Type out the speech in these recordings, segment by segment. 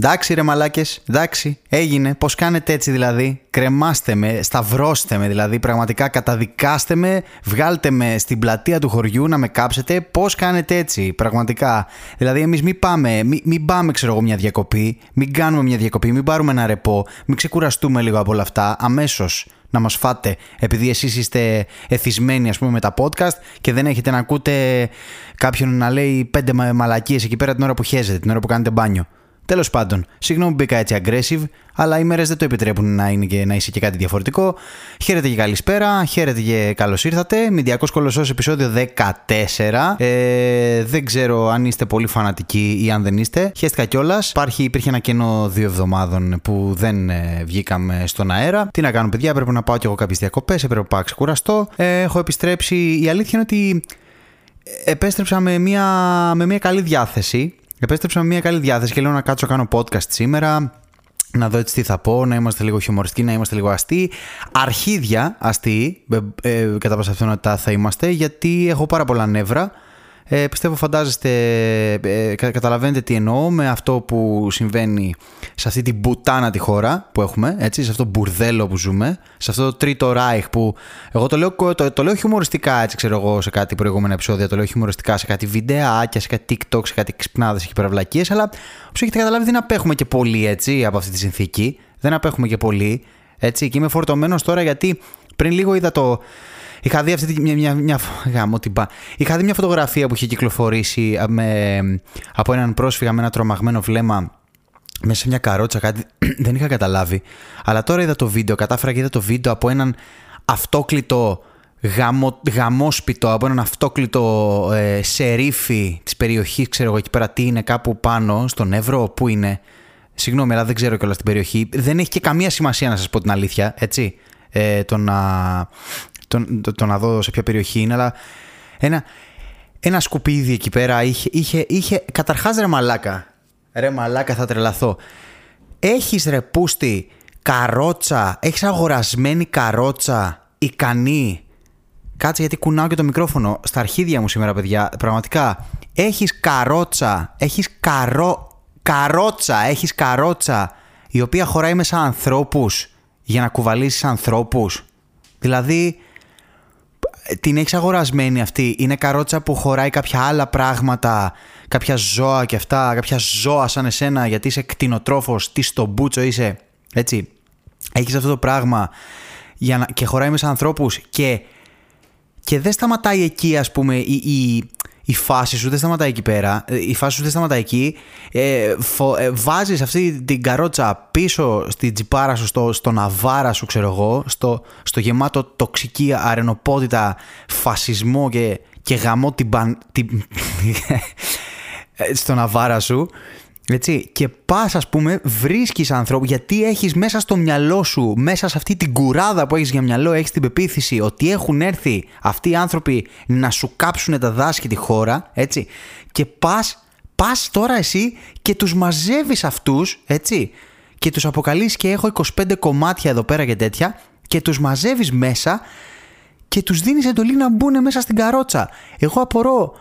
Εντάξει ρε μαλάκες, εντάξει, έγινε. Πώς κάνετε έτσι δηλαδή. Κρεμάστε με, σταυρώστε με δηλαδή. Πραγματικά καταδικάστε με, βγάλτε με στην πλατεία του χωριού να με κάψετε. Πώς κάνετε έτσι, πραγματικά. Δηλαδή εμείς μην πάμε, μην, μην πάμε ξέρω εγώ μια διακοπή, μην κάνουμε μια διακοπή, μην πάρουμε ένα ρεπό, μην ξεκουραστούμε λίγο από όλα αυτά. Αμέσως να μας φάτε επειδή εσείς είστε εθισμένοι ας πούμε με τα podcast και δεν έχετε να ακούτε κάποιον να λέει πέντε μαλακίες εκεί πέρα την ώρα που χέζετε, την ώρα που κάνετε μπάνιο. Τέλος πάντων, συγγνώμη που μπήκα έτσι aggressive, αλλά οι μέρες δεν το επιτρέπουν να, είναι και, να είσαι και κάτι διαφορετικό. Χαίρετε και καλησπέρα, χαίρετε και καλώς ήρθατε. Μηντιακός Κολοσσός επεισόδιο 14. Ε, δεν ξέρω αν είστε πολύ φανατικοί ή αν δεν είστε. Χαίστηκα κιόλας. Υπήρχε ένα κενό δύο εβδομάδων που δεν ε, βγήκαμε στον αέρα. Τι να κάνω, παιδιά, έπρεπε να πάω κι εγώ κάποιες διακοπές, έπρεπε να πάω ξεκουραστώ. Ε, έχω επιστρέψει. Η αλήθεια είναι ότι επέστρεψα με μια, με μια καλή διάθεση. Επέστρεψα με μια καλή διάθεση και λέω να κάτσω κάνω podcast σήμερα. Να δω έτσι τι θα πω, να είμαστε λίγο χιουμοριστικοί, να είμαστε λίγο αστείοι. Αρχίδια αστείοι, ε, ε, κατά πάσα πιθανότητα θα είμαστε, γιατί έχω πάρα πολλά νεύρα. Ε, πιστεύω φαντάζεστε, ε, καταλαβαίνετε τι εννοώ με αυτό που συμβαίνει σε αυτή την μπουτάνα τη χώρα που έχουμε, έτσι, σε αυτό το μπουρδέλο που ζούμε, σε αυτό το τρίτο ράιχ που εγώ το λέω, το, το λέω χιουμοριστικά, έτσι ξέρω εγώ σε κάτι προηγούμενα επεισόδια, το λέω χιουμοριστικά σε κάτι βιντεάκια, σε κάτι TikTok, σε κάτι ξυπνάδες και υπεραυλακίες, αλλά όπως έχετε καταλάβει δεν απέχουμε και πολύ έτσι από αυτή τη συνθήκη, δεν απέχουμε και πολύ, έτσι, και είμαι φορτωμένος τώρα γιατί πριν λίγο είδα το, Είχα δει αυτή μια, μια, μια, γάμο, Είχα δει μια φωτογραφία που είχε κυκλοφορήσει με, από έναν πρόσφυγα με ένα τρομαγμένο βλέμμα μέσα σε μια καρότσα, κάτι δεν είχα καταλάβει. Αλλά τώρα είδα το βίντεο, κατάφερα και είδα το βίντεο από έναν αυτόκλητο γαμο, γαμόσπιτο, από έναν αυτόκλητο ε, σερίφι της περιοχής, ξέρω εγώ εκεί πέρα τι είναι, κάπου πάνω, στον Εύρο, πού είναι. Συγγνώμη, αλλά δεν ξέρω κιόλας την περιοχή. Δεν έχει και καμία σημασία να σας πω την αλήθεια, έτσι. Ε, το να το, το, να δω σε ποια περιοχή είναι, αλλά ένα, ένα σκουπίδι εκεί πέρα είχε, είχε, είχε καταρχάς ρε μαλάκα, ρε μαλάκα θα τρελαθώ, έχεις ρε πούστη καρότσα, έχεις αγορασμένη καρότσα ικανή, κάτσε γιατί κουνάω και το μικρόφωνο. Στα αρχίδια μου σήμερα παιδιά, πραγματικά, έχεις καρότσα, έχεις καρό, καρότσα, έχεις καρότσα η οποία χωράει μέσα ανθρώπους για να κουβαλήσεις ανθρώπους. Δηλαδή, την έχεις αγορασμένη αυτή; Είναι καρότσα που χωράει κάποια άλλα πράγματα, κάποια ζώα και αυτά, κάποια ζώα σαν εσένα, γιατί είσαι κτηνοτρόφος, τι στο μπούτσο είσαι. Έτσι. Έχεις αυτό το πράγμα για να, και χωράει μέσα ανθρώπους και, και δεν σταματάει εκεί ας πούμε η, η, η φάση σου δεν σταματάει εκεί πέρα. Ε, η φάση σου δεν σταματάει εκεί. Ε, φο, ε, βάζεις αυτή την καρότσα πίσω στην τσιπάρα σου, στο, στο ναβάρα σου, ξέρω εγώ, στο, στο γεμάτο τοξική αρενοπότητα, φασισμό και, και γαμό την, την, στο ναβάρα σου έτσι, και πας, ας πούμε, βρίσκεις ανθρώπου γιατί έχεις μέσα στο μυαλό σου, μέσα σε αυτή την κουράδα που έχεις για μυαλό, έχεις την πεποίθηση ότι έχουν έρθει αυτοί οι άνθρωποι να σου κάψουν τα δάσκη τη χώρα, έτσι. Και πας πας τώρα εσύ και τους μαζεύεις αυτούς, έτσι, και τους αποκαλείς και έχω 25 κομμάτια εδώ πέρα και τέτοια και τους μαζεύεις μέσα και τους δίνεις εντολή να μπουν μέσα στην καρότσα. Εγώ απορώ,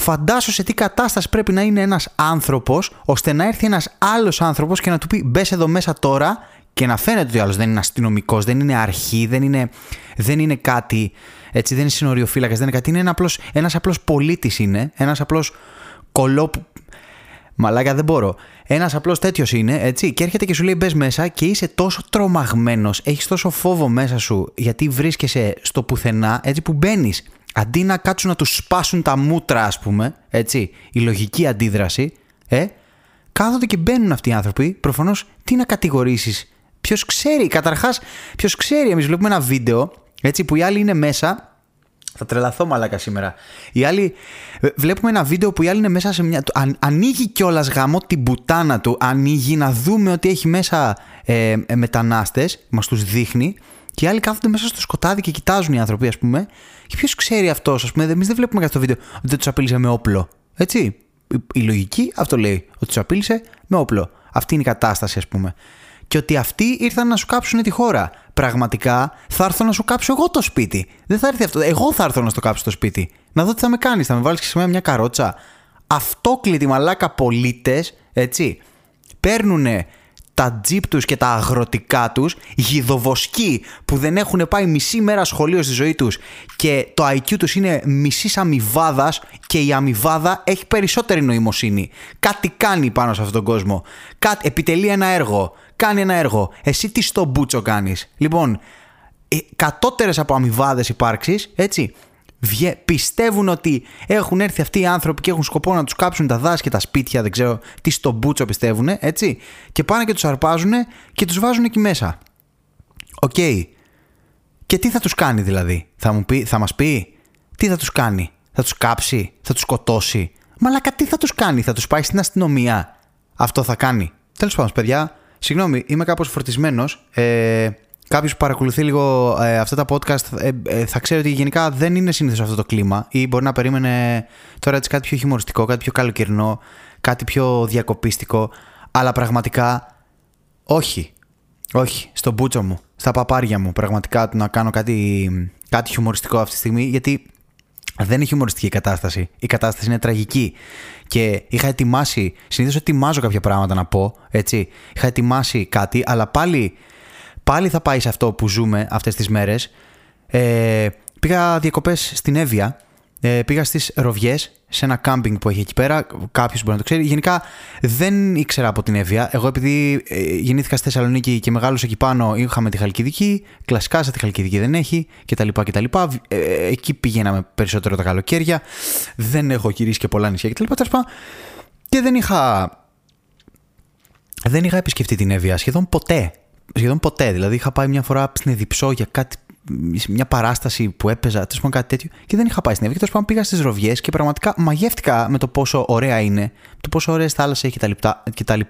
Φαντάσου σε τι κατάσταση πρέπει να είναι ένας άνθρωπος, ώστε να έρθει ένας άλλος άνθρωπος και να του πει: Μπες εδώ μέσα τώρα και να φαίνεται ότι ο άλλος δεν είναι αστυνομικός, δεν είναι αρχή, δεν είναι, δεν είναι κάτι. Έτσι, δεν είναι συνοριοφύλακας, δεν είναι κάτι. Είναι ένα απλός, ένας απλός πολίτης είναι, ένας απλός κολό... Μαλάκα δεν μπορώ. Ένας απλός τέτοιος είναι, έτσι, και έρχεται και σου λέει μπες μέσα και είσαι τόσο τρομαγμένος, έχεις τόσο φόβο μέσα σου, γιατί βρίσκεσαι στο πουθενά, έτσι που μπαίνεις αντί να κάτσουν να τους σπάσουν τα μούτρα, ας πούμε, έτσι, η λογική αντίδραση, ε, κάθονται και μπαίνουν αυτοί οι άνθρωποι. Προφανώς, τι να κατηγορήσεις. Ποιος ξέρει, καταρχάς, ποιος ξέρει. Εμείς βλέπουμε ένα βίντεο, έτσι, που οι άλλοι είναι μέσα. Θα τρελαθώ μαλάκα σήμερα. Οι άλλοι, ε, βλέπουμε ένα βίντεο που οι άλλοι είναι μέσα σε μια. Αν, ανοίγει κιόλας γαμό την πουτάνα του, ανοίγει να δούμε ότι έχει μέσα ε, ε μετανάστες, μας τους δείχνει. Και οι άλλοι κάθονται μέσα στο σκοτάδι και κοιτάζουν οι άνθρωποι, ας πούμε. Και ποιος ξέρει αυτός, ας πούμε, εμείς δεν βλέπουμε αυτό το βίντεο ότι δεν τους απείλησε με όπλο. Έτσι. Η λογική αυτό λέει. Ότι τους απείλησε με όπλο. Αυτή είναι η κατάσταση, ας πούμε. Και ότι αυτοί ήρθαν να σου κάψουν τη χώρα. Πραγματικά θα έρθω να σου κάψω εγώ το σπίτι. Δεν θα έρθει αυτό. Εγώ θα έρθω να στο κάψω το σπίτι. Να δω τι θα με κάνεις. Θα με βάλεις και σε μια καρότσα. Αυτόκλητοι μαλάκα πολίτες, έτσι. παίρνουν τα τζιπ τους και τα αγροτικά τους, γιδοβοσκοί που δεν έχουν πάει μισή μέρα σχολείο στη ζωή τους και το IQ τους είναι μισής αμοιβάδας και η αμοιβάδα έχει περισσότερη νοημοσύνη. Κάτι κάνει πάνω σε αυτόν τον κόσμο. Κάτι, επιτελεί ένα έργο. Κάνει ένα έργο. Εσύ τι στο μπούτσο κάνεις. Λοιπόν, ε, κατώτερες από αμοιβάδες υπάρξεις, έτσι, πιστεύουν ότι έχουν έρθει αυτοί οι άνθρωποι και έχουν σκοπό να τους κάψουν τα δάση και τα σπίτια, δεν ξέρω τι στον μπούτσο πιστεύουν, έτσι. Και πάνε και τους αρπάζουν και τους βάζουν εκεί μέσα. Οκ. Και τι θα τους κάνει δηλαδή, θα, μου πει, θα μας πει, τι θα τους κάνει, θα τους κάψει, θα τους σκοτώσει; Μαλάκα τι θα τους κάνει, θα τους πάει στην αστυνομία; Αυτό θα κάνει. Τέλος πάντων, παιδιά, συγγνώμη, είμαι κάπως φορτισμένος. Ε, Κάποιος που παρακολουθεί λίγο ε, αυτά τα podcast ε, ε, θα ξέρει ότι γενικά δεν είναι συνήθως αυτό το κλίμα ή μπορεί να περίμενε τώρα έτσι κάτι πιο χιουμοριστικό, κάτι πιο καλοκαιρινό, κάτι πιο διακοπίστικο. Αλλά πραγματικά όχι. Όχι. Στον μπούτσο μου, στα παπάρια μου, πραγματικά να κάνω κάτι, κάτι χιουμοριστικό αυτή τη στιγμή γιατί δεν είναι χιουμοριστική η κατάσταση. Η κατάσταση είναι τραγική. Και είχα ετοιμάσει, συνήθως ετοιμάζω κάποια πράγματα να πω, έτσι. Είχα ετοιμάσει κάτι, αλλά πάλι πάλι θα πάει σε αυτό που ζούμε αυτές τις μέρες. Ε, πήγα διακοπές στην Εύβοια, ε, πήγα στις Ροβιές, σε ένα κάμπινγκ που έχει εκεί πέρα. Κάποιος μπορεί να το ξέρει. Γενικά δεν ήξερα από την Εύβοια. Εγώ επειδή ε, γεννήθηκα στη Θεσσαλονίκη και μεγάλωσα εκεί πάνω, είχαμε τη Χαλκιδική. Κλασικά σε τη Χαλκιδική δεν έχει κτλ. κτλ. Ε, εκεί πηγαίναμε περισσότερο τα καλοκαίρια. Δεν έχω γυρίσει και πολλά νησιά κτλ. Και δεν είχα. Δεν είχα επισκεφτεί την Εύβοια σχεδόν ποτέ σχεδόν ποτέ. Δηλαδή είχα πάει μια φορά στην Εδιψό για κάτι, μια παράσταση που έπαιζα, τέλος πάντων κάτι τέτοιο, και δεν είχα πάει στην Εύη. Και τέλος πήγα στις Ροβιές και πραγματικά μαγεύτηκα με το πόσο ωραία είναι, το πόσο ωραίες θάλασσες έχει κτλ.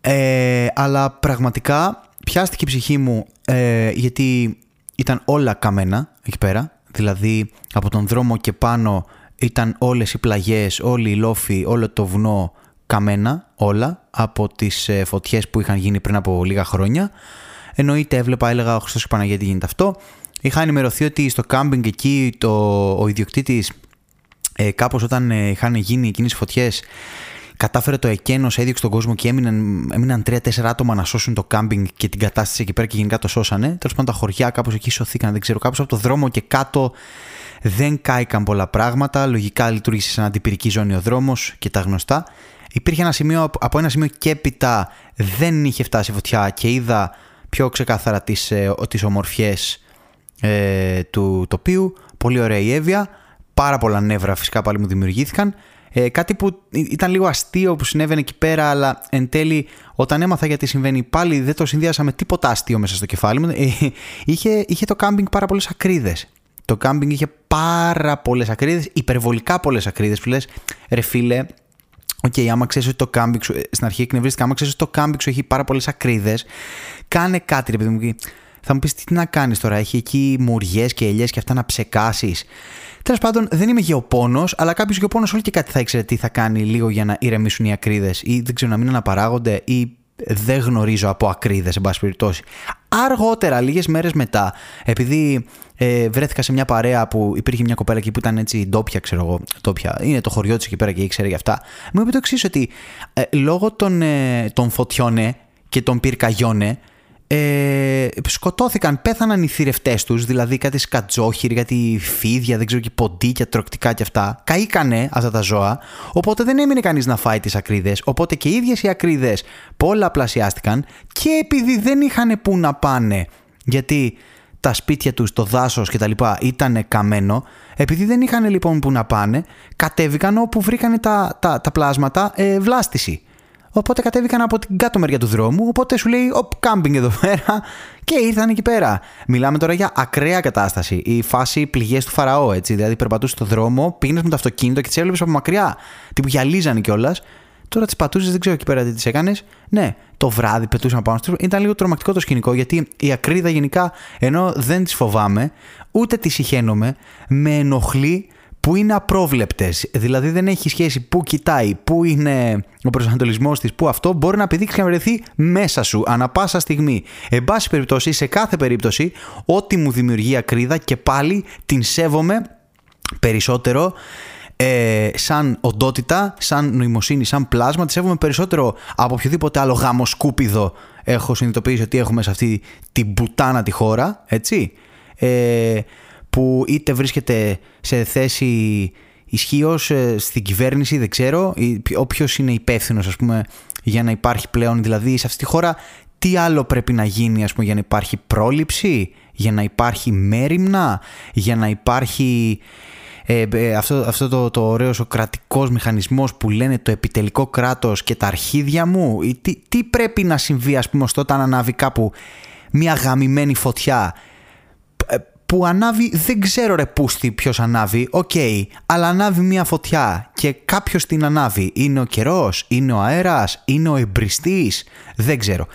Ε, αλλά πραγματικά πιάστηκε η ψυχή μου ε, γιατί ήταν όλα καμένα εκεί πέρα. Δηλαδή από τον δρόμο και πάνω ήταν όλες οι πλαγιές, όλοι οι λόφοι, όλο το βουνό καμένα όλα από τις ε, φωτιές που είχαν γίνει πριν από λίγα χρόνια. Εννοείται έβλεπα, έλεγα ο Χριστός και Παναγία τι γίνεται αυτό. Είχα ενημερωθεί ότι στο κάμπινγκ εκεί το, ο ιδιοκτήτης ε, κάπως όταν ε, είχαν γίνει εκείνες οι φωτιές κατάφερε το εκένος, έδιωξε τον κόσμο και έμειναν, έμειναν 3-4 άτομα να σώσουν το κάμπινγκ και την κατάσταση εκεί πέρα και γενικά το σώσανε. Τέλος πάντων τα χωριά κάπως εκεί σωθήκαν, δεν ξέρω, κάπως από το δρόμο και κάτω δεν κάηκαν πολλά πράγματα. Λογικά λειτουργήσε σαν αντιπυρική ζώνη ο δρόμος και τα γνωστά υπήρχε ένα σημείο, από ένα σημείο και έπειτα δεν είχε φτάσει φωτιά και είδα πιο ξεκάθαρα τις, ε, τις ομορφιές ε, του τοπίου. Πολύ ωραία η Εύβοια. Πάρα πολλά νεύρα φυσικά πάλι μου δημιουργήθηκαν. Ε, κάτι που ήταν λίγο αστείο που συνέβαινε εκεί πέρα, αλλά εν τέλει όταν έμαθα γιατί συμβαίνει πάλι δεν το συνδύασα με τίποτα αστείο μέσα στο κεφάλι μου. Ε, είχε, είχε το κάμπινγκ πάρα πολλές ακρίδες. Το κάμπινγκ είχε πάρα πολλές ακρίδες, υπερβολικά πολλές ακρίδες που λες, ρε φίλε, OK, okay, άμα ξέρεις ότι το κάμπινγκ σου. Στην αρχή εκνευρίστηκα, άμα ξέρεις ότι το κάμπινγκ σου έχει πάρα πολλές ακρίδες, κάνε κάτι, ρε παιδί μου. Θα μου πεις τι να κάνεις τώρα, έχει εκεί μουριές και ελιές και αυτά να ψεκάσεις. Τέλος πάντων, δεν είμαι γεωπόνος, αλλά κάποιος γεωπόνος όλο και κάτι θα ήξερε τι θα κάνει λίγο για να ηρεμήσουν οι ακρίδες ή δεν ξέρω να μην αναπαράγονται ή δεν γνωρίζω από ακρίδες, εν πάση περιπτώσει. Αργότερα, λίγες μέρες μετά, επειδή ε, βρέθηκα σε μια παρέα που υπήρχε μια κοπέλα εκεί που ήταν έτσι ντόπια, ξέρω εγώ. Ντόπια. Είναι το χωριό της εκεί πέρα και ήξερε γι' αυτά. Μου είπε το εξής, ότι ε, λόγω των, ε, των φωτιών και των πυρκαγιών ε, σκοτώθηκαν, πέθαναν οι θηρευτές τους, δηλαδή κάτι σκατζόχυροι, κάτι φίδια, δεν ξέρω και ποντίκια, τροκτικά και αυτά. Καήκανε αυτά τα ζώα, οπότε δεν έμεινε κανείς να φάει τις ακρίδες. Οπότε και οι ίδιες οι ακρίδες πολλαπλασιάστηκαν και επειδή δεν είχαν που να πάνε, γιατί τα σπίτια τους, το δάσος και τα λοιπά ήταν καμένο, επειδή δεν είχαν λοιπόν που να πάνε, κατέβηκαν όπου βρήκαν τα, τα, τα πλάσματα ε, βλάστηση. Οπότε κατέβηκαν από την κάτω μεριά του δρόμου. Οπότε σου λέει: Οπ, κάμπινγκ εδώ πέρα. Και ήρθαν εκεί πέρα. Μιλάμε τώρα για ακραία κατάσταση. Η φάση πληγές του Φαραώ, έτσι. Δηλαδή, περπατούσε στο δρόμο, πήγαινες με το αυτοκίνητο και τις έβλεπε από μακριά. Τι που γυαλίζανε κιόλας. Τώρα τις πατούσες, δεν ξέρω εκεί πέρα τι τις έκανες. Ναι, το βράδυ πετούσαν πάνω στο. Ήταν λίγο τρομακτικό το σκηνικό γιατί η ακρίδα γενικά, ενώ δεν τις φοβάμαι, ούτε τι συχαίνομαι, με ενοχλεί που είναι απρόβλεπτες. Δηλαδή δεν έχει σχέση πού κοιτάει, πού είναι ο προσανατολισμός της, πού αυτό μπορεί να πηδήξει και να βρεθεί μέσα σου ανα πάσα στιγμή. Εν πάση περιπτώσει, σε κάθε περίπτωση, ό,τι μου δημιουργεί ακρίδα και πάλι την σέβομαι περισσότερο ε, σαν οντότητα, σαν νοημοσύνη, σαν πλάσμα. Τη σέβομαι περισσότερο από οποιοδήποτε άλλο γάμο σκούπιδο έχω συνειδητοποιήσει ότι έχουμε σε αυτή την πουτάνα τη χώρα, έτσι. Ε, που είτε βρίσκεται σε θέση ισχύως ε, στην κυβέρνηση, δεν ξέρω, όποιο είναι υπεύθυνος, ας πούμε, για να υπάρχει πλέον δηλαδή σε αυτή τη χώρα, τι άλλο πρέπει να γίνει, ας πούμε, για να υπάρχει πρόληψη, για να υπάρχει μέρημνα, για να υπάρχει ε, ε, αυτό, αυτό το, το ωραίο ο κρατικός μηχανισμός που λένε το επιτελικό κράτος και τα αρχίδια μου. Τι, τι πρέπει να συμβεί, ας πούμε, όταν ανάβει κάπου μια γαμημένη φωτιά που ανάβει, δεν ξέρω ρε πούστη ποιος ανάβει, οκ, αλλά ανάβει μια φωτιά και κάποιος την ανάβει. Είναι ο καιρός, είναι ο αέρας, είναι ο εμπρηστής, δεν ξέρω.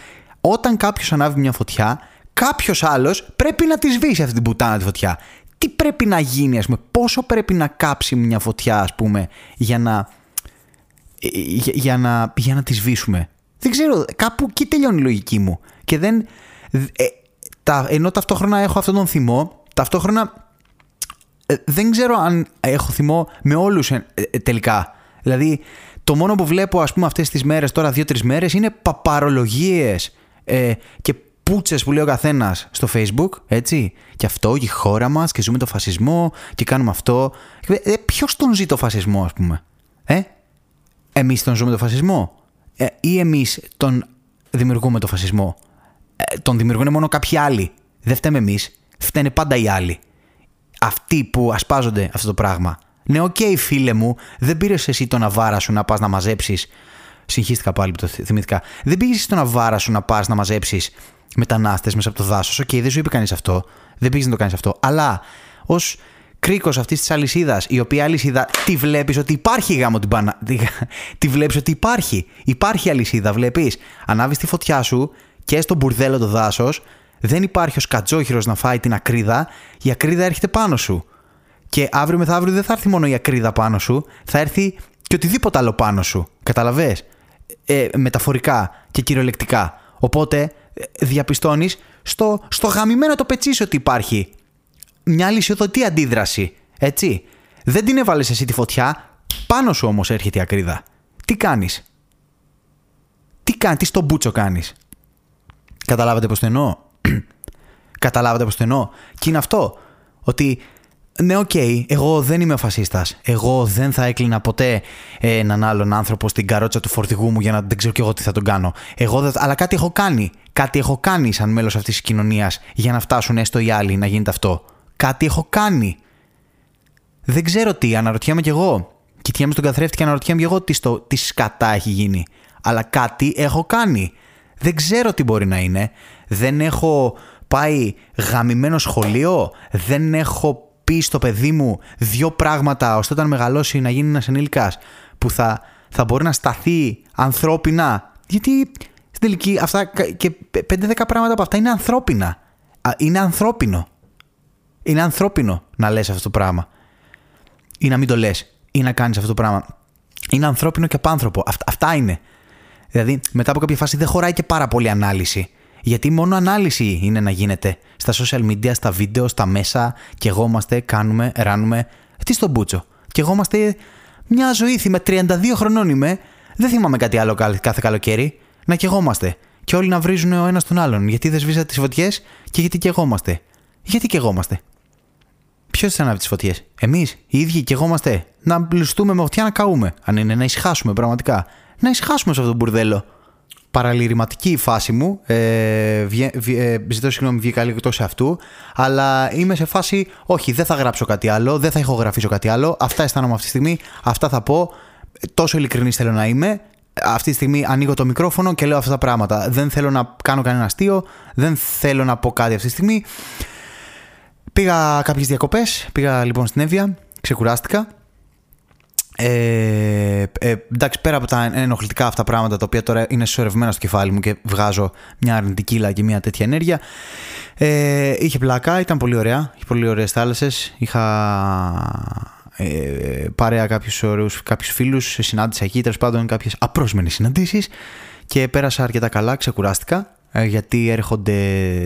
Όταν κάποιος ανάβει μια φωτιά, κάποιος άλλος πρέπει να τη σβήσει αυτή την πουτάνα τη φωτιά. Τι πρέπει να γίνει, ας πούμε, πόσο πρέπει να κάψει μια φωτιά, ας πούμε, για να, για, να, για να τη σβήσουμε. Δεν ξέρω, κάπου εκεί τελειώνει η λογική μου. Και δεν... Ε, τα, ενώ ταυτόχρονα έχω αυτόν τον θυμό, ταυτόχρονα ε, δεν ξέρω αν έχω θυμό με όλους ε, ε, τελικά. Δηλαδή, το μόνο που βλέπω ας πούμε αυτές τις μέρες, τώρα δύο-τρεις μέρες, είναι παπαρολογίες και πούτσες που λέει ο καθένας στο facebook, έτσι. Και αυτό και η χώρα μας και ζούμε το φασισμό και κάνουμε αυτό. Ε, ποιος τον ζει το φασισμό ας πούμε. Ε, εμείς τον ζούμε το φασισμό. ή εμείς τον δημιουργούμε το φασισμό. τον δημιουργούν μόνο κάποιοι άλλοι. Δεν φταίμε εμείς φταίνε πάντα οι άλλοι. Αυτοί που ασπάζονται αυτό το πράγμα. Ναι, OK, okay, φίλε μου, δεν πήρες εσύ το Navara σου να πας να μαζέψεις. Συγχύστηκα πάλι που το θυμήθηκα. Δεν πήγες εσύ το Navara σου να πας να μαζέψεις μετανάστες μέσα από το δάσος. OK, okay, δεν σου είπε κανείς αυτό. Δεν πήγες να το κάνεις αυτό. Αλλά ως κρίκος αυτής της αλυσίδας, η οποία αλυσίδα τη βλέπεις ότι υπάρχει γάμο την πανά. Τη βλέπεις ότι υπάρχει. Υπάρχει αλυσίδα, βλέπεις. Ανάβεις τη φωτιά σου και στο μπουρδέλο το δάσος δεν υπάρχει ο σκατζόχυρο να φάει την ακρίδα, η ακρίδα έρχεται πάνω σου. Και αύριο μεθαύριο δεν θα έρθει μόνο η ακρίδα πάνω σου, θα έρθει και οτιδήποτε άλλο πάνω σου. Καταλαβέ. Ε, μεταφορικά και κυριολεκτικά. Οπότε ε, διαπιστώνεις στο, στο γαμημένο το πετσί ότι υπάρχει μια αλυσιδωτή αντίδραση. Έτσι. Δεν την έβαλες εσύ τη φωτιά, πάνω σου όμως έρχεται η ακρίδα. Τι κάνεις; Τι κάνει, τι στον μπούτσο κάνεις; Καταλάβατε πώς το εννοώ; Καταλάβατε πώς το εννοώ. Και είναι αυτό. Ότι ναι, οκ, okay, εγώ δεν είμαι φασίστας. Εγώ δεν θα έκλεινα ποτέ έναν άλλον άνθρωπο στην καρότσα του φορτηγού μου για να δεν ξέρω κι εγώ τι θα τον κάνω. Εγώ δεν... Αλλά κάτι έχω κάνει. Κάτι έχω κάνει σαν μέλος αυτής της κοινωνίας για να φτάσουν έστω οι άλλοι να γίνεται αυτό. Κάτι έχω κάνει. Δεν ξέρω τι, αναρωτιέμαι κι εγώ. Κοιτιέμαι στον καθρέφτη και αναρωτιέμαι κι εγώ τι, στο... τι σκατά έχει γίνει. Αλλά κάτι έχω κάνει. Δεν ξέρω τι μπορεί να είναι. Δεν έχω πάει γαμημένο σχολείο; Δεν έχω πει στο παιδί μου δύο πράγματα ώστε όταν μεγαλώσει να γίνει ένας ενήλικας που θα, θα μπορεί να σταθεί ανθρώπινα; Γιατί στην τελική αυτά και 5-10 πράγματα από αυτά είναι ανθρώπινα. Είναι ανθρώπινο. Είναι ανθρώπινο να λες αυτό το πράγμα. Ή να μην το λες. Ή να κάνεις αυτό το πράγμα. Είναι ανθρώπινο και απάνθρωπο. Αυτά, αυτά είναι. Δηλαδή, μετά από κάποια φάση δεν χωράει και πάρα πολύ ανάλυση. Γιατί μόνο ανάλυση είναι να γίνεται στα social media, στα βίντεο, στα μέσα. Και εγώ είμαστε, κάνουμε, ράνουμε. Τι στον μπούτσο. Και εγώ είμαστε μια ζωή. Με 32 χρονών είμαι. Δεν θυμάμαι κάτι άλλο κάθε καλοκαίρι. Να κεγόμαστε. Και όλοι να βρίζουν ο ένας τον άλλον. Γιατί δεν σβήσατε τις φωτιές και γιατί κεγόμαστε. Γιατί κεγόμαστε. Ποιος θα ανάβει τις φωτιές, Εμείς, οι ίδιοι κεγόμαστε. Να πλουστούμε με φωτιά να καούμε. Αν είναι να ησυχάσουμε πραγματικά. Να ησυχάσουμε σε αυτό το μπουρδέλο παραλυρηματική η φάση μου. Ε, βιε, ε, ζητώ συγγνώμη, βγήκα λίγο εκτός αυτού. Αλλά είμαι σε φάση, όχι, δεν θα γράψω κάτι άλλο, δεν θα ηχογραφήσω κάτι άλλο. Αυτά αισθάνομαι αυτή τη στιγμή, αυτά θα πω. Τόσο ειλικρινής θέλω να είμαι. Αυτή τη στιγμή ανοίγω το μικρόφωνο και λέω αυτά τα πράγματα. Δεν θέλω να κάνω κανένα αστείο, δεν θέλω να πω κάτι αυτή τη στιγμή. Πήγα κάποιες διακοπές, πήγα λοιπόν στην Εύβοια, ξεκουράστηκα ε, ε, εντάξει, πέρα από τα ενοχλητικά αυτά πράγματα τα οποία τώρα είναι σωρευμένα στο κεφάλι μου και βγάζω μια αρνητική κύλα και μια τέτοια ενέργεια. Ε, είχε πλάκα, ήταν πολύ ωραία. Είχε πολύ ωραίες θάλασσες. Είχα ε, παρέα κάποιους ωραίους, κάποιους φίλους, συνάντησα εκεί, τέλος πάντων κάποιες απρόσμενες συναντήσεις και πέρασα αρκετά καλά, ξεκουράστηκα ε, γιατί έρχονται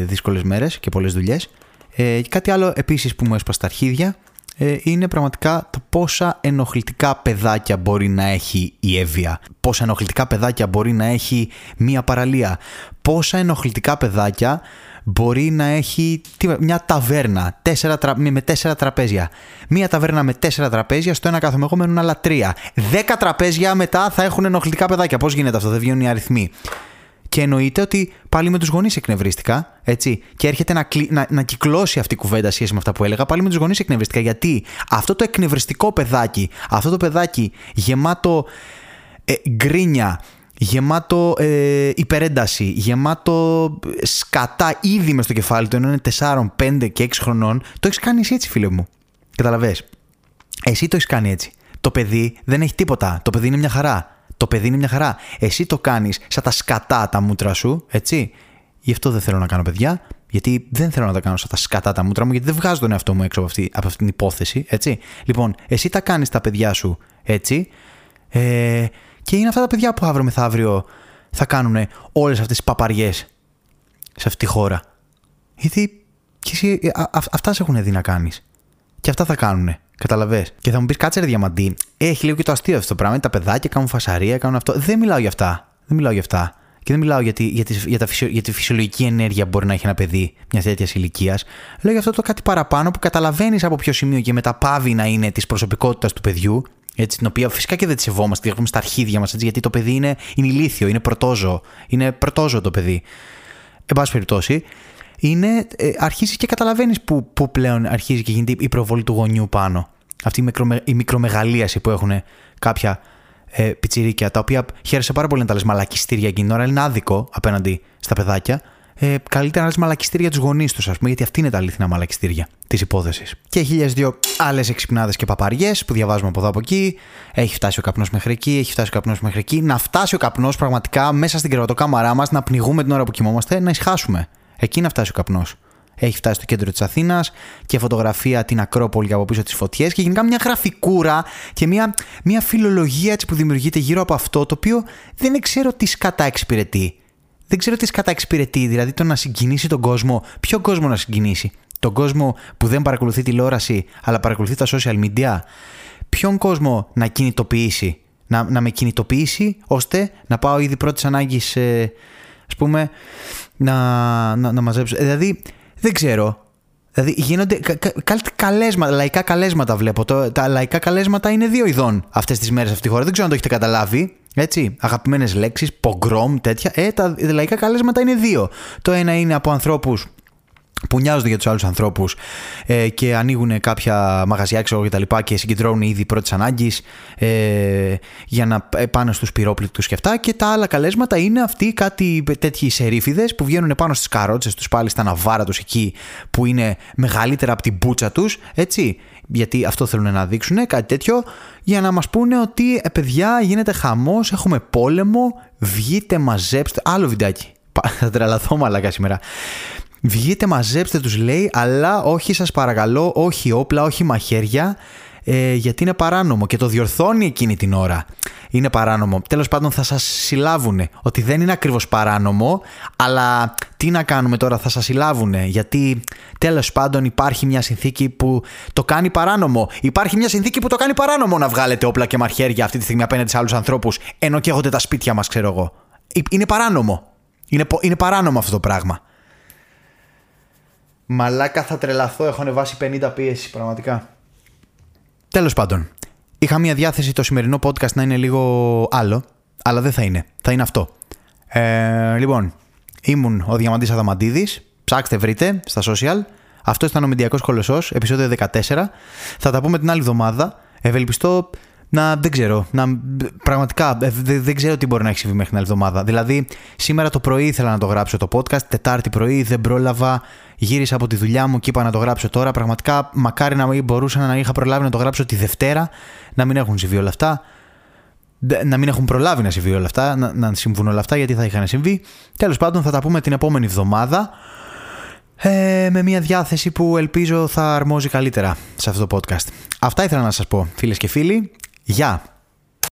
δύσκολες μέρες και πολλές δουλειές. Ε, κάτι άλλο επίσης που μου έσπασε τα αρχίδια ε, είναι πραγματικά το πόσα ενοχλητικά παιδάκια μπορεί να έχει η Εύβοια. Πόσα ενοχλητικά παιδάκια μπορεί να έχει μία παραλία. Πόσα ενοχλητικά παιδάκια μπορεί να έχει μια ταβέρνα τέσσερα, με τέσσερα τραπέζια. Μια ταβέρνα με τέσσερα τραπέζια, στο ένα κάθομαι εγώ μένουν άλλα τρία. Δέκα τραπέζια μετά θα έχουν ενοχλητικά παιδάκια. Πώς γίνεται αυτό, δεν βγαίνουν οι αριθμοί. Και εννοείται ότι πάλι με τους γονείς εκνευρίστηκα. Έτσι, και έρχεται να, να, να κυκλώσει αυτή η κουβέντα σχέση με αυτά που έλεγα. Πάλι με τους γονείς εκνευρίστηκα. Γιατί αυτό το εκνευριστικό παιδάκι, αυτό το παιδάκι γεμάτο ε, γκρίνια, γεμάτο ε, υπερένταση, γεμάτο σκατά ήδη μες στο κεφάλι του, ενώ είναι 4, 5 και 6 χρονών, το έχεις κάνει εσύ έτσι, φίλε μου. Καταλαβέ. Εσύ το έχεις κάνει έτσι. Το παιδί δεν έχει τίποτα. Το παιδί είναι μια χαρά. Το παιδί είναι μια χαρά. Εσύ το κάνεις σαν τα σκατά τα μούτρα σου, έτσι. Γι' αυτό δεν θέλω να κάνω παιδιά, γιατί δεν θέλω να τα κάνω σαν τα σκατά τα μούτρα μου, γιατί δεν βγάζω τον εαυτό μου έξω από αυτή, από αυτή την υπόθεση, έτσι. Λοιπόν, εσύ τα κάνεις τα παιδιά σου έτσι. Ε, και είναι αυτά τα παιδιά που αύριο μεθαύριο θα κάνουν όλες αυτές τις παπαριές σε αυτή τη χώρα. Γιατί και εσύ, ε, α, αυτά σε έχουν δει να κάνεις. Και αυτά θα κάνουν. Καταλαβέ. Και θα μου πεις, κάτσε ρε διαμαντή, έχει λίγο και το αστείο αυτό το πράγμα. Τα παιδάκια κάνουν φασαρία, κάνουν αυτό. Δεν μιλάω για αυτά. Δεν μιλάω για αυτά. Και δεν μιλάω για τη, για, τη, για, τα για τη φυσιολογική ενέργεια που μπορεί να έχει ένα παιδί μιας τέτοιας ηλικίας. Λέω για αυτό το κάτι παραπάνω που καταλαβαίνεις από ποιο σημείο και μεταπάβει να είναι της προσωπικότητας του παιδιού. Έτσι, την οποία φυσικά και δεν τη σεβόμαστε, έχουμε στα αρχίδια μας, γιατί το παιδί είναι, είναι ηλίθιο, είναι πρωτόζω. Είναι πρωτόζω το παιδί. Εν πάση περιπτώσει, είναι, ε, αρχίζεις και καταλαβαίνεις που, που πλέον αρχίζει και γίνεται η προβολή του γονιού πάνω. Αυτή η, μικρομε, η μικρομεγαλίαση που έχουν κάποια ε, πιτσιρίκια, τα οποία χαίρεσαι πάρα πολύ να τα λες μαλακιστήρια εκείνη την ώρα, είναι άδικο απέναντι στα παιδάκια. Ε, καλύτερα να λες μαλακιστήρια τους γονείς τους, ας πούμε, γιατί αυτή είναι τα αλήθινα μαλακιστήρια της υπόθεσης. Και χίλιες δύο άλλες εξυπνάδες και παπαριές που διαβάζουμε από εδώ από εκεί. Έχει φτάσει ο καπνός μέχρι εκεί, έχει φτάσει ο καπνός μέχρι εκεί. Να φτάσει ο καπνός πραγματικά μέσα στην κρεβατοκάμαρά μας, να πνιγούμε την ώρα που κοιμόμαστε, να ισχάσουμε. Εκεί να φτάσει ο καπνός. Έχει φτάσει στο κέντρο της Αθήνας και φωτογραφία την Ακρόπολη από πίσω τις φωτιές και γενικά μια γραφικούρα και μια, μια φιλολογία έτσι που δημιουργείται γύρω από αυτό το οποίο δεν ξέρω τι σκατά εξυπηρετεί. Δεν ξέρω τι σκατά εξυπηρετεί, δηλαδή το να συγκινήσει τον κόσμο. Ποιο κόσμο να συγκινήσει, Τον κόσμο που δεν παρακολουθεί τηλεόραση αλλά παρακολουθεί τα social media. Ποιον κόσμο να κινητοποιήσει, να, να με κινητοποιήσει ώστε να πάω ήδη πρώτης ανάγκης, ε, ας πούμε, να, να, να μαζέψω. Ε, δηλαδή, δεν ξέρω. Δηλαδή γίνονται κα, καλέσματα, λαϊκά καλέσματα βλέπω. Το, τα λαϊκά καλέσματα είναι δύο ειδών αυτές τις μέρες αυτή τη χώρα. Δεν ξέρω αν το έχετε καταλάβει. Έτσι, αγαπημένες λέξεις, πογκρόμ, τέτοια. Ε, τα λαϊκά καλέσματα είναι δύο. Το ένα είναι από ανθρώπους που νοιάζονται για τους άλλους ανθρώπους ε, και ανοίγουν κάποια μαγαζιά ξέρω, και τα λοιπά και συγκεντρώνουν ήδη πρώτης ανάγκης ε, για να ε, πάνε στους πυρόπληκτου και αυτά. Και τα άλλα καλέσματα είναι αυτοί κάτι τέτοιοι σερίφιδε που βγαίνουν πάνω στις καρότσες τους πάλι στα ναβάρα τους εκεί που είναι μεγαλύτερα από την μπούτσα τους. Έτσι. Γιατί αυτό θέλουν να δείξουν, κάτι τέτοιο, για να μας πούνε ότι ε, παιδιά γίνεται χαμός, έχουμε πόλεμο, βγείτε, μαζέψτε. Άλλο βιντεάκι. Θα τρελαθώ μαλακά σήμερα. Βγείτε, μαζέψτε τους λέει, αλλά όχι σας παρακαλώ, όχι όπλα, όχι μαχαίρια, ε, γιατί είναι παράνομο και το διορθώνει εκείνη την ώρα. Είναι παράνομο. Τέλος πάντων θα σας συλλάβουν ότι δεν είναι ακριβώς παράνομο, αλλά τι να κάνουμε τώρα, θα σας συλλάβουν γιατί τέλος πάντων υπάρχει μια συνθήκη που το κάνει παράνομο. Υπάρχει μια συνθήκη που το κάνει παράνομο να βγάλετε όπλα και μαχαίρια αυτή τη στιγμή απέναντι σε άλλους ανθρώπους, ενώ και έχονται τα σπίτια μας, ξέρω εγώ. Ε, είναι παράνομο. Είναι, είναι παράνομο αυτό το πράγμα. Μαλάκα θα τρελαθώ, έχω ανεβάσει 50 πίεση πραγματικά. Τέλος πάντων, είχα μια διάθεση το σημερινό podcast να είναι λίγο άλλο, αλλά δεν θα είναι. Θα είναι αυτό. Ε, λοιπόν, ήμουν ο Διαμαντής Αδαμαντίδης, ψάξτε βρείτε στα social. Αυτός ήταν ο Μεντιακός Κολοσσός, επεισόδιο 14. Θα τα πούμε την άλλη εβδομάδα. Ευελπιστώ να δεν ξέρω. Να, πραγματικά ε, δεν, ξέρω τι μπορεί να έχει συμβεί μέχρι την άλλη εβδομάδα. Δηλαδή, σήμερα το πρωί ήθελα να το γράψω το podcast. Τετάρτη πρωί δεν πρόλαβα. Γύρισα από τη δουλειά μου και είπα να το γράψω τώρα. Πραγματικά, μακάρι να μπορούσα να είχα προλάβει να το γράψω τη Δευτέρα. Να μην έχουν συμβεί όλα αυτά. Να μην έχουν προλάβει να συμβεί όλα αυτά. Να, να συμβούν όλα αυτά γιατί θα είχαν συμβεί. Τέλος πάντων, θα τα πούμε την επόμενη εβδομάδα. Ε, με μια διάθεση που ελπίζω θα αρμόζει καλύτερα σε αυτό το podcast. Αυτά ήθελα να σας πω φίλες και φίλοι. Ja,